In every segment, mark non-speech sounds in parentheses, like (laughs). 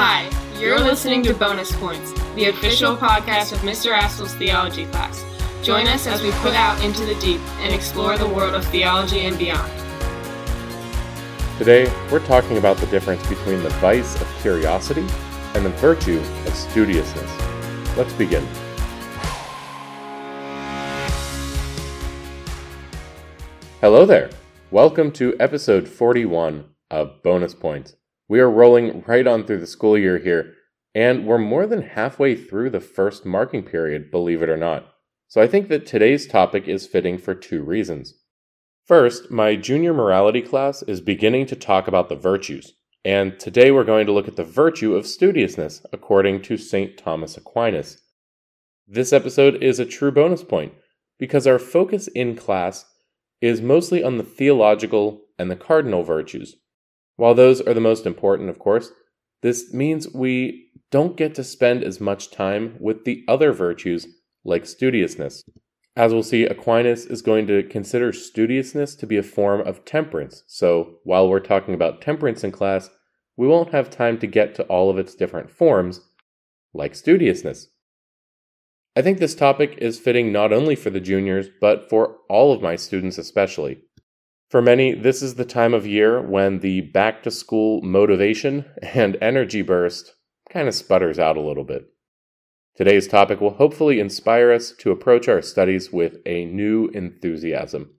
Hi, you're listening to Bonus Points, the official podcast of Mr. Astle's theology class. Join us as we put out into the deep and explore the world of theology and beyond. Today, we're talking about the difference between the vice of curiosity and the virtue of studiousness. Let's begin. Hello there. Welcome to episode 41 of Bonus Points. We are rolling right on through the school year here, and we're more than halfway through the first marking period, believe it or not. So I think that today's topic is fitting for two reasons. First, my junior morality class is beginning to talk about the virtues, and today we're going to look at the virtue of studiousness according to St. Thomas Aquinas. This episode is a true bonus point because our focus in class is mostly on the theological and the cardinal virtues. While those are the most important, of course, this means we don't get to spend as much time with the other virtues like studiousness. As we'll see, Aquinas is going to consider studiousness to be a form of temperance. So while we're talking about temperance in class, we won't have time to get to all of its different forms, like studiousness. I think this topic is fitting not only for the juniors, but for all of my students especially. For many, this is the time of year when the back to school motivation and energy burst kind of sputters out a little bit. Today's topic will hopefully inspire us to approach our studies with a new enthusiasm.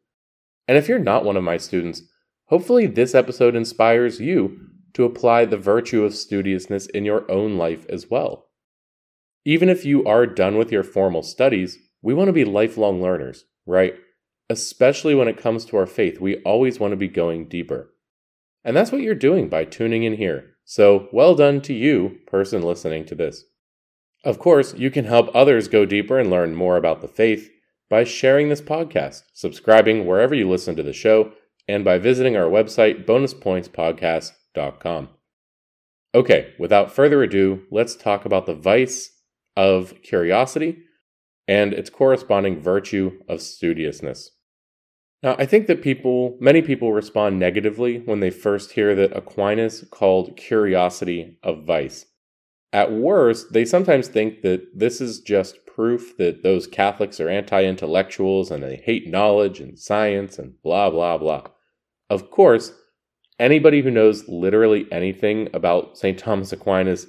And if you're not one of my students, hopefully this episode inspires you to apply the virtue of studiousness in your own life as well. Even if you are done with your formal studies, we want to be lifelong learners, right? Especially when it comes to our faith, we always want to be going deeper. And that's what you're doing by tuning in here. So, well done to you, person listening to this. Of course, you can help others go deeper and learn more about the faith by sharing this podcast, subscribing wherever you listen to the show, and by visiting our website, bonuspointspodcast.com. Okay, without further ado, let's talk about the vice of curiosity and its corresponding virtue of studiousness. Now, I think that people, many people respond negatively when they first hear that Aquinas called curiosity a vice. At worst, they sometimes think that this is just proof that those Catholics are anti intellectuals and they hate knowledge and science and blah, blah, blah. Of course, anybody who knows literally anything about St. Thomas Aquinas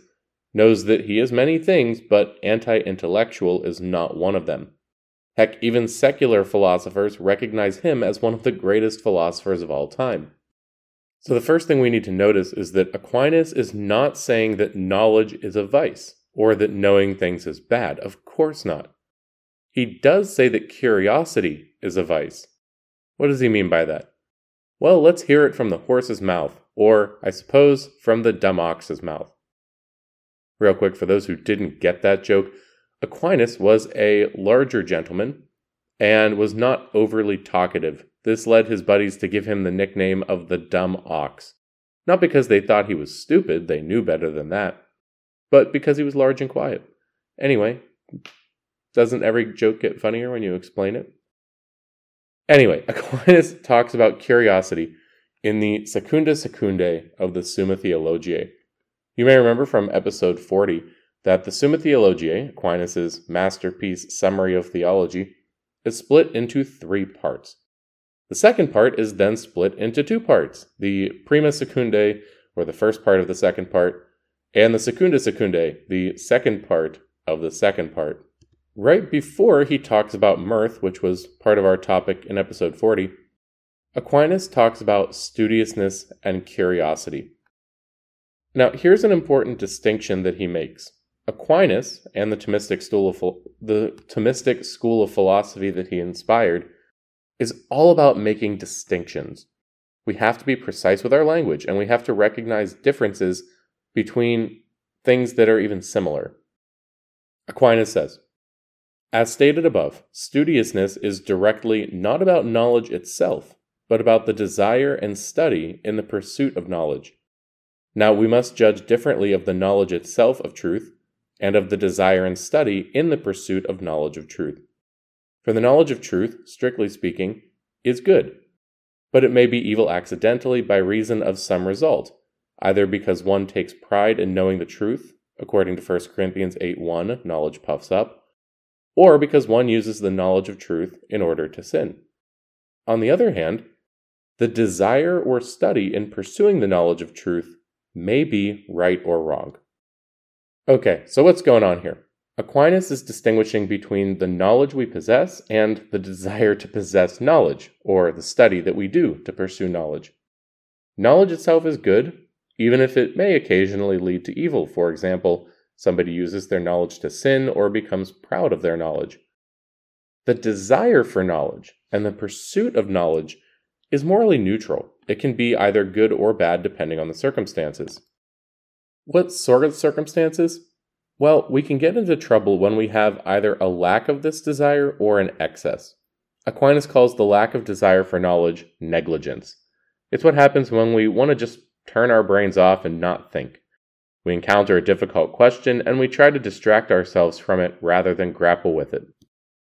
knows that he is many things, but anti intellectual is not one of them. Heck, even secular philosophers recognize him as one of the greatest philosophers of all time. So, the first thing we need to notice is that Aquinas is not saying that knowledge is a vice or that knowing things is bad. Of course not. He does say that curiosity is a vice. What does he mean by that? Well, let's hear it from the horse's mouth, or, I suppose, from the dumb ox's mouth. Real quick, for those who didn't get that joke, Aquinas was a larger gentleman and was not overly talkative. This led his buddies to give him the nickname of the dumb ox. Not because they thought he was stupid, they knew better than that, but because he was large and quiet. Anyway, doesn't every joke get funnier when you explain it? Anyway, (laughs) Aquinas talks about curiosity in the Secunda Secundae of the Summa Theologiae. You may remember from episode 40 that the Summa Theologiae, Aquinas' masterpiece summary of theology, is split into three parts. The second part is then split into two parts the Prima Secundae, or the first part of the second part, and the Secunda Secundae, the second part of the second part. Right before he talks about mirth, which was part of our topic in episode 40, Aquinas talks about studiousness and curiosity. Now, here's an important distinction that he makes. Aquinas and the Thomistic school of the Thomistic school of philosophy that he inspired is all about making distinctions. We have to be precise with our language and we have to recognize differences between things that are even similar. Aquinas says, as stated above, studiousness is directly not about knowledge itself, but about the desire and study in the pursuit of knowledge. Now, we must judge differently of the knowledge itself of truth and of the desire and study in the pursuit of knowledge of truth. For the knowledge of truth, strictly speaking, is good, but it may be evil accidentally by reason of some result, either because one takes pride in knowing the truth, according to 1 Corinthians 8 1, knowledge puffs up, or because one uses the knowledge of truth in order to sin. On the other hand, the desire or study in pursuing the knowledge of truth may be right or wrong. Okay, so what's going on here? Aquinas is distinguishing between the knowledge we possess and the desire to possess knowledge, or the study that we do to pursue knowledge. Knowledge itself is good, even if it may occasionally lead to evil. For example, somebody uses their knowledge to sin or becomes proud of their knowledge. The desire for knowledge and the pursuit of knowledge is morally neutral. It can be either good or bad depending on the circumstances. What sort of circumstances? Well, we can get into trouble when we have either a lack of this desire or an excess. Aquinas calls the lack of desire for knowledge negligence. It's what happens when we want to just turn our brains off and not think. We encounter a difficult question and we try to distract ourselves from it rather than grapple with it.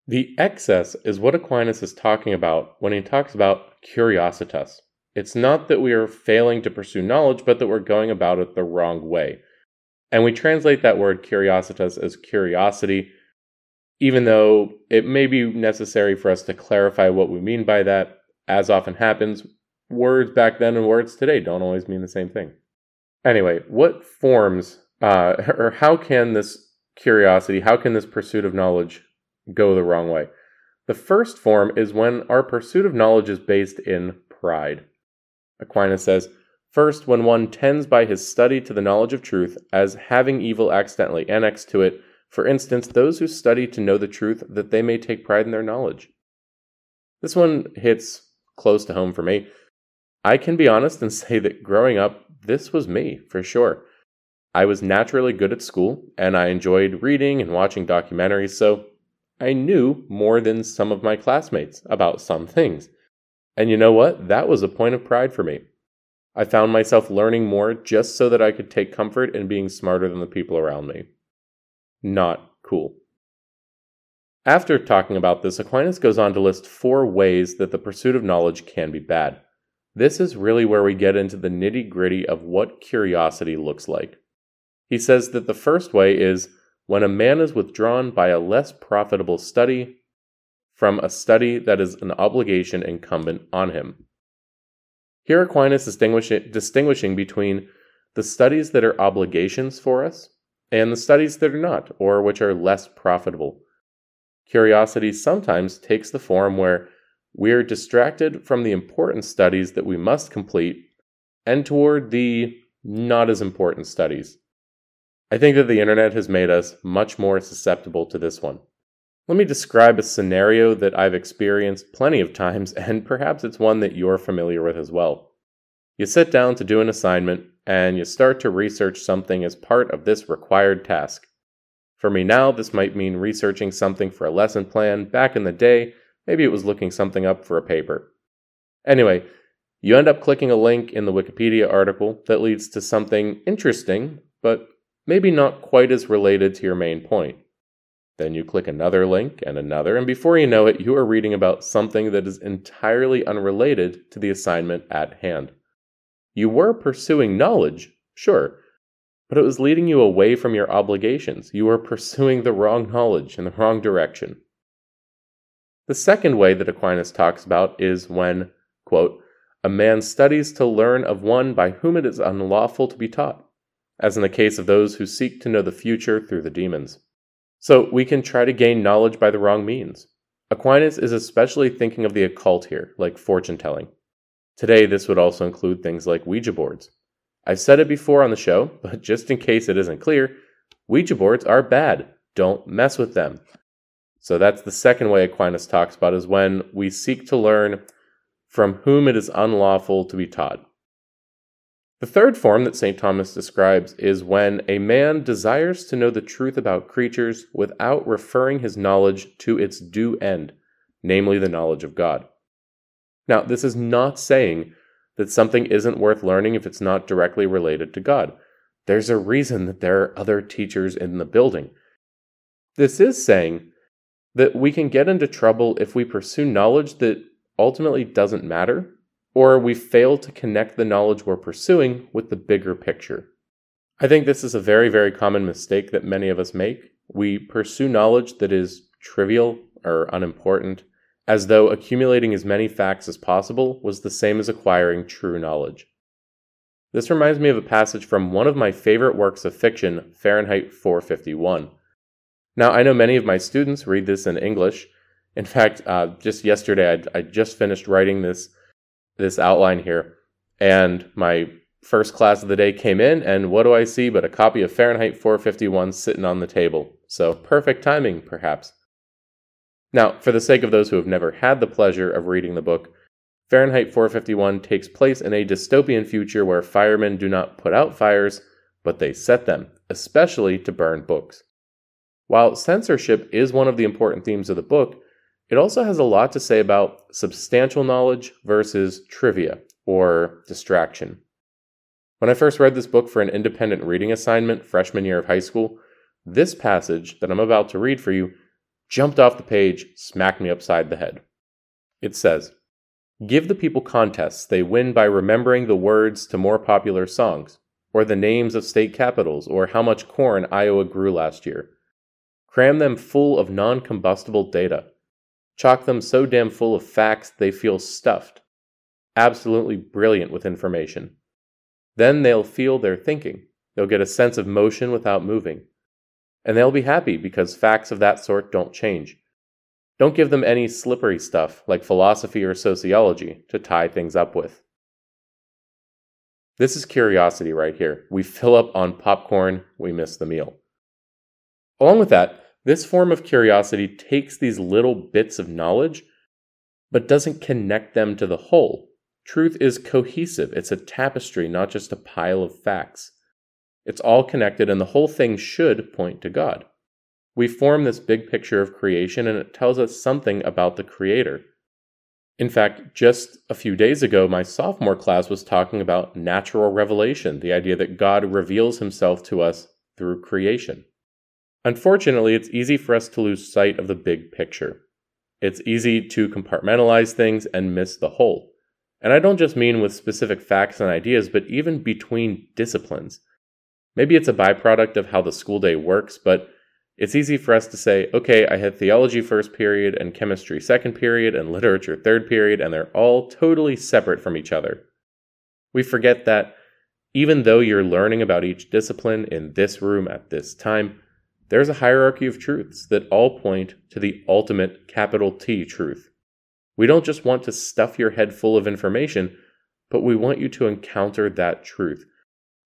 The excess is what Aquinas is talking about when he talks about curiositas. It's not that we are failing to pursue knowledge, but that we're going about it the wrong way. And we translate that word curiositas as curiosity, even though it may be necessary for us to clarify what we mean by that. As often happens, words back then and words today don't always mean the same thing. Anyway, what forms uh, (laughs) or how can this curiosity, how can this pursuit of knowledge go the wrong way? The first form is when our pursuit of knowledge is based in pride. Aquinas says, First, when one tends by his study to the knowledge of truth as having evil accidentally annexed to it, for instance, those who study to know the truth that they may take pride in their knowledge. This one hits close to home for me. I can be honest and (laughs) say that growing up, this was me, for sure. I was naturally good at school, and I enjoyed reading and watching documentaries, so I knew more than some of my classmates about some things. And you know what? That was a point of pride for me. I found myself learning more just so that I could take comfort in being smarter than the people around me. Not cool. After talking about this, Aquinas goes on to list four ways that the pursuit of knowledge can be bad. This is really where we get into the nitty gritty of what curiosity looks like. He says that the first way is when a man is withdrawn by a less profitable study from a study that is an obligation incumbent on him. Here, Aquinas is distinguishing between the studies that are obligations for us and the studies that are not, or which are less profitable. Curiosity sometimes takes the form where we're distracted from the important studies that we must complete and toward the not as important studies. I think that the internet has made us much more susceptible to this one. Let me describe a scenario that I've experienced plenty of times, (laughs) and perhaps it's one that you're familiar with as well. You sit down to do an assignment, and you start to research something as part of this required task. For me now, this might mean researching something for a lesson plan. Back in the day, maybe it was looking something up for a paper. Anyway, you end up clicking a link in the Wikipedia article that leads to something interesting, but maybe not quite as related to your main point. Then you click another link and another, and before you know it, you are reading about something that is entirely unrelated to the assignment at hand. You were pursuing knowledge, sure, but it was leading you away from your obligations. You were pursuing the wrong knowledge in the wrong direction. The second way that Aquinas talks about is when, quote, a man studies to learn of one by whom it is unlawful to be taught, as in the case of those who seek to know the future through the demons. So we can try to gain knowledge by the wrong means. Aquinas is especially thinking of the occult here, like fortune telling. Today, this would also include things like Ouija boards. I've said it before on the show, (laughs) but just in case it isn't clear, Ouija boards are bad. Don't mess with them. So that's the second way Aquinas talks about is when we seek to learn from whom it is unlawful to be taught. The third form that St. Thomas describes is when a man desires to know the truth about creatures without referring his knowledge to its due end, namely the knowledge of God. Now, this is not saying that something isn't worth learning if it's not directly related to God. There's a reason that there are other teachers in the building. This is saying that we can get into trouble if we pursue knowledge that ultimately doesn't matter or we fail to connect the knowledge we're pursuing with the bigger picture. I think this is a very, very common mistake that many of us make. We pursue knowledge that is trivial or unimportant, as though accumulating as many facts as possible was the same as acquiring true knowledge. This reminds me of a passage from one of my favorite works of fiction, Fahrenheit 451. Now, I know many of my students read this in English. In fact, uh, just yesterday, I'd, I just finished writing this this outline here, and my first class of the day came in, and what do I see but a copy of Fahrenheit 451 sitting on the table? So perfect timing, perhaps. Now, for the sake of those who have never had the pleasure of reading the book, Fahrenheit 451 takes place in a dystopian future where firemen do not put out fires, but they set them, especially to burn books. While censorship is one of the important themes of the book, it also has a lot to say about substantial knowledge versus trivia or distraction. When I first read this book for an independent reading assignment freshman year of high school, this passage that I'm about to read for you jumped off the page, smacked me upside the head. It says, Give the people contests they win by remembering the words to more popular songs, or the names of state capitals, or how much corn Iowa grew last year. Cram them full of non combustible data Chock them so damn full of facts they feel stuffed, absolutely brilliant with information. Then they'll feel they're thinking. They'll get a sense of motion without moving. And they'll be happy because facts of that sort don't change. Don't give them any slippery stuff like philosophy or sociology to tie things up with. This is curiosity right here. We fill up on popcorn, we miss the meal. Along with that, this form of curiosity takes these little bits of knowledge, but doesn't connect them to the whole. Truth is cohesive, it's a tapestry, not just a pile of facts. It's all connected, and the whole thing should point to God. We form this big picture of creation, and it tells us something about the Creator. In fact, just a few days ago, my sophomore class was talking about natural revelation, the idea that God reveals himself to us through creation. Unfortunately, it's easy for us to lose sight of the big picture. It's easy to compartmentalize things and miss the whole. And I don't just mean with specific facts and ideas, but even between disciplines. Maybe it's a byproduct of how the school day works, but it's easy for us to say, okay, I had theology first period and chemistry second period and literature third period, and they're all totally separate from each other. We forget that even though you're learning about each discipline in this room at this time, there's a hierarchy of truths that all point to the ultimate capital T truth. We don't just want to stuff your head full of information, but we want you to encounter that truth.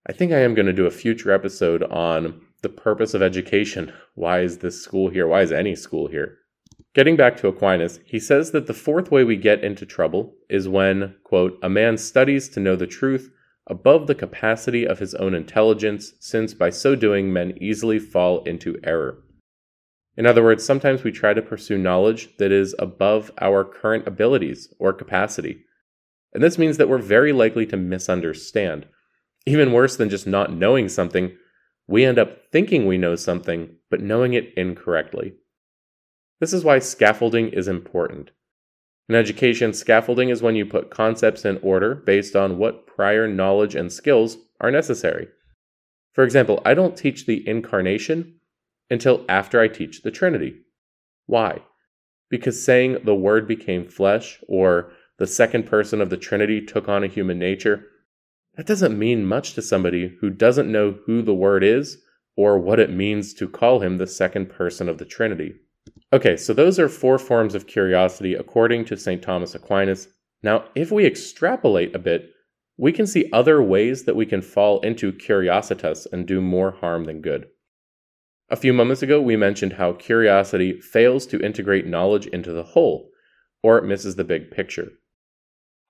I think I am going to do a future episode on the purpose of education. Why is this school here? Why is any school here? Getting back to Aquinas, he says that the fourth way we get into trouble is when, quote, a man studies to know the truth above the capacity of his own intelligence, since by so doing men easily fall into error. In other words, sometimes we try to pursue knowledge that is above our current abilities or capacity. And this means that we're very likely to misunderstand. Even worse than just not knowing something, we end up thinking we know something, but knowing it incorrectly. This is why scaffolding is important. In education, scaffolding is when you put concepts in order based on what prior knowledge and skills are necessary. For example, I don't teach the incarnation until after I teach the Trinity. Why? Because saying the Word became flesh or the second person of the Trinity took on a human nature, that doesn't mean much to somebody who doesn't know who the Word is or what it means to call him the second person of the Trinity. Okay, so those are four forms of curiosity according to St. Thomas Aquinas. Now, if we extrapolate a bit, we can see other ways that we can fall into curiositas and do more harm than good. A few moments ago, we mentioned how curiosity fails to integrate knowledge into the whole, or it misses the big picture.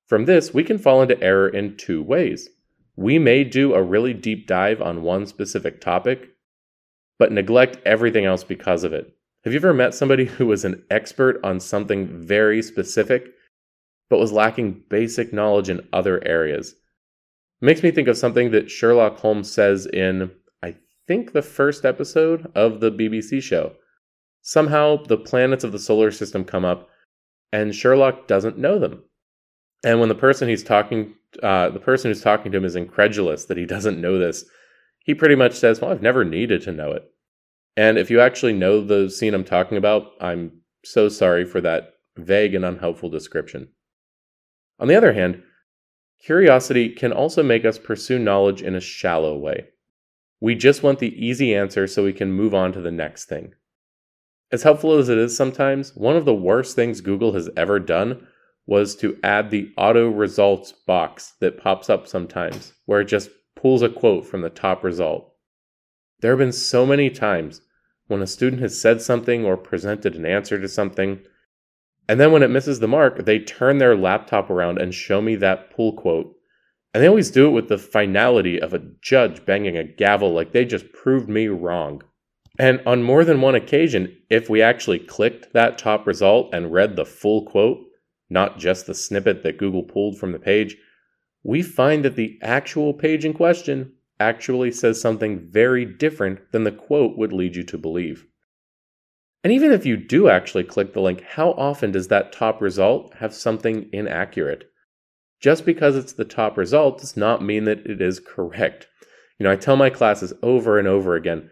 From this, we can fall into error in two ways. We may do a really deep dive on one specific topic, but neglect everything else because of it. Have you ever met somebody who was an expert on something very specific, but was lacking basic knowledge in other areas? It makes me think of something that Sherlock Holmes says in, I think, the first episode of the BBC show. Somehow the planets of the solar system come up, and Sherlock doesn't know them. And when the person he's talking, uh, the person who's talking to him is incredulous that he (laughs) doesn't know this, he pretty much says, "Well, I've never needed to know it." And if you actually know the scene I'm talking about, I'm so sorry for that vague and unhelpful description. On the other hand, curiosity can also make us pursue knowledge in a shallow way. We just want the easy answer so we can move on to the next thing. As helpful as it is sometimes, one of the worst things Google has ever done was to add the auto results box that pops up sometimes, where it just pulls a quote from the top result. There have been so many times when a student has said something or presented an answer to something, and then when it misses the mark, they turn their laptop around and show me that pull quote. And they always do it with the finality of a judge banging a gavel like they just proved me wrong. And on more than one occasion, if we actually clicked that top result and read the full quote, not just the snippet that Google pulled from the page, we find that the actual page in question actually says something very different than the quote would lead you to believe. And even if you do actually click the link, how often does that top result have something inaccurate? Just because it's the top result does not mean that it is correct. You know, I tell my classes over and over again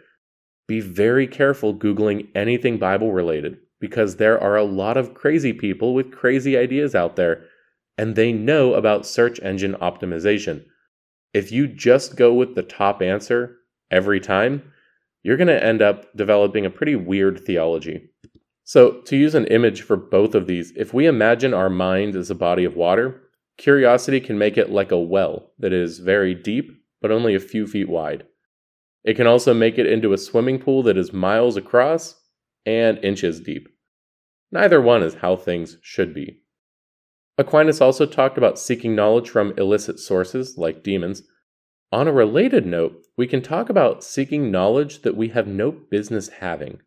be very careful Googling anything Bible related because there are a lot of crazy people with crazy ideas out there, and they know about search engine optimization. If you just go with the top answer every time, you're going to end up developing a pretty weird theology. So, to use an image for both of these, if we imagine our mind as a body of water, curiosity can make it like a well that is very deep, but only a few feet wide. It can also make it into a swimming pool that is miles across and inches deep. Neither one is how things should be. Aquinas also talked about seeking knowledge from illicit sources, like demons. On a related note, we can talk about seeking knowledge that we have no business having.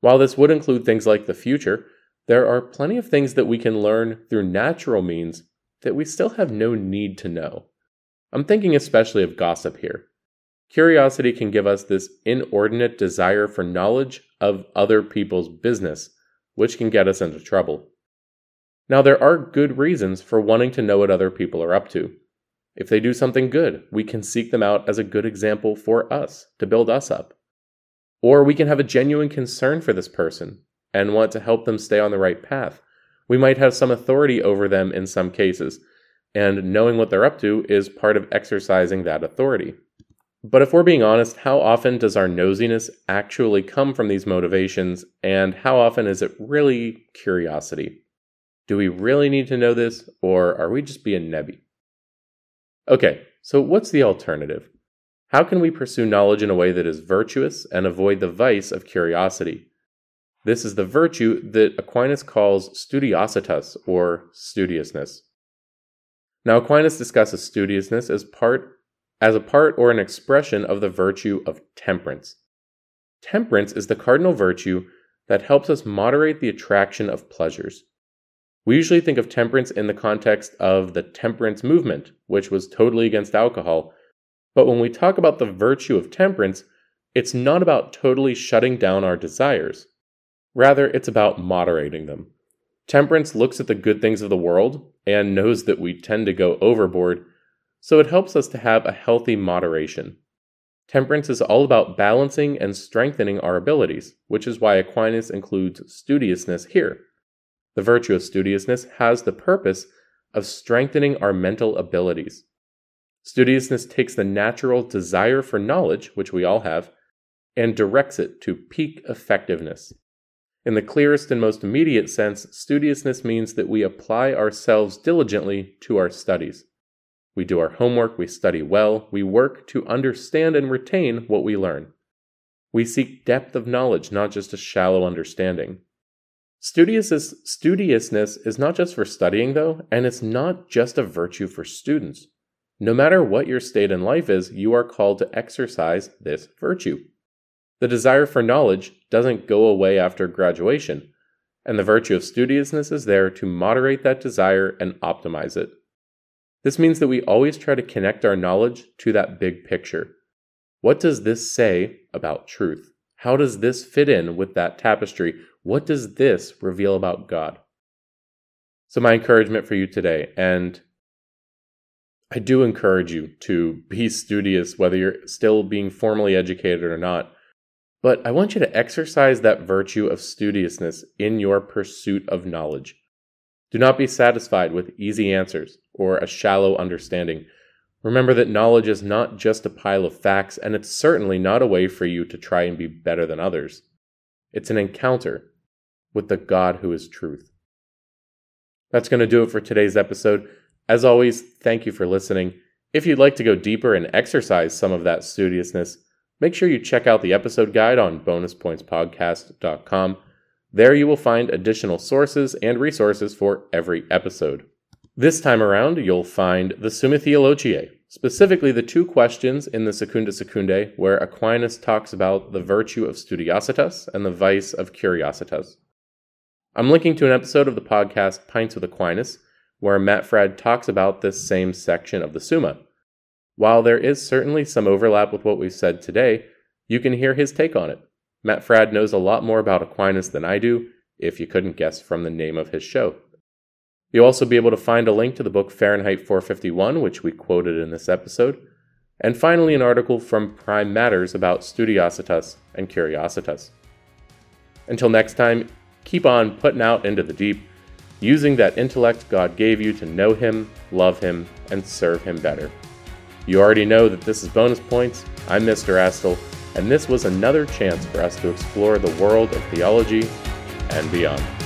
While this would include things like the future, there are plenty of things that we can learn through natural means that we still have no need to know. I'm thinking especially of gossip here. Curiosity can give us this inordinate desire for knowledge of other people's business, which can get us into trouble. Now, there are good reasons for wanting to know what other people are up to. If they do something good, we can seek them out as a good example for us to build us up. Or we can have a genuine concern for this person and want to help them stay on the right path. We might have some authority over them in some cases, and knowing what they're up to is part of exercising that authority. But if we're being honest, how often does our nosiness actually come from these motivations, and how often is it really curiosity? Do we really need to know this, or are we just being nebby? Okay, so what's the alternative? How can we pursue knowledge in a way that is virtuous and avoid the vice of curiosity? This is the virtue that Aquinas calls studiositas, or studiousness. Now, Aquinas discusses studiousness as part as a part or an expression of the virtue of temperance. Temperance is the cardinal virtue that helps us moderate the attraction of pleasures. We usually think of temperance in the context of the temperance movement, which was totally against alcohol. But when we talk about the virtue of temperance, it's not about totally shutting down our desires. Rather, it's about moderating them. Temperance looks at the good things of the world and knows that we tend to go overboard so it helps us to have a healthy moderation. Temperance is all about balancing and strengthening our abilities, which is why Aquinas includes studiousness here. The virtue of studiousness has the purpose of strengthening our mental abilities. Studiousness takes the natural desire for knowledge, which we all have, and directs it to peak effectiveness. In the clearest and most immediate sense, studiousness means that we apply ourselves diligently to our studies. We do our homework, we study well, we work to understand and retain what we learn. We seek depth of knowledge, not just a shallow understanding. Studiousness is not just for studying, though, and it's not just a virtue for students. No matter what your state in life is, you are called to exercise this virtue. The desire for knowledge doesn't go away after graduation, and the virtue of studiousness is there to moderate that desire and optimize it. This means that we always try to connect our knowledge to that big picture. What does this say about truth? How does this fit in with that tapestry? What does this reveal about God? So, my encouragement for you today, and I do encourage you to be (laughs) studious, whether you're still being formally educated or not. But I want you to exercise that virtue of studiousness in your pursuit of knowledge. Do not be satisfied with easy answers or a shallow understanding. Remember that knowledge is not just a pile of facts, and it's certainly not a way for you to try and be better than others. It's an encounter with the God who is truth. That's going to do it for today's episode. As always, thank you for listening. If you'd like to go deeper and exercise some of that studiousness, make sure you check out the episode guide on bonuspointspodcast.com. There you will find additional sources and resources for every episode. This time around, you'll find the Summa Theologiae, specifically the two questions in the Secunda Secundae where Aquinas talks about the virtue of studiositas and the vice of curiositas. I'm linking to an episode of the podcast Pints with Aquinas, where Matt Fradd talks about this same section of the Summa. While there is certainly some overlap with what we've said today, you can hear his take on it. Matt Fradd knows a lot more about Aquinas than I do, if you couldn't guess from the name of his show. You'll also be able to find a link to the book Fahrenheit 451, which we quoted in this episode, and finally an article from Prime Matters about studiositas and curiositas. Until next time, keep on putting out into the deep, using that intellect God gave you to know Him, love Him, and serve Him better. You already know that this is Bonus Points. I'm Mr. Astle and this was another chance for us to explore the world of theology and beyond.